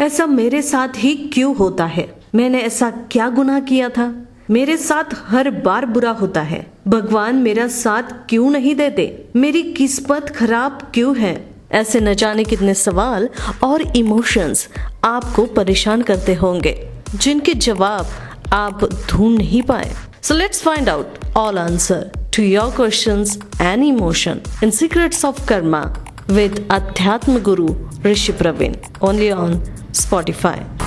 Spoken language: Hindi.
ऐसा मेरे साथ ही क्यों होता है? मैंने ऐसा क्या गुनाह किया था? मेरे साथ हर बार बुरा होता है। भगवान मेरा साथ क्यों नहीं देते? मेरी किस्मत खराब क्यों है? ऐसे न जाने कितने सवाल और इमोशंस आपको परेशान करते होंगे, जिनके जवाब आप ढूंढ नहीं पाए। So let's find out all answer to your questions and emotion in secrets of karma with Adhyatma Guru Rishi Praveen only on Spotify.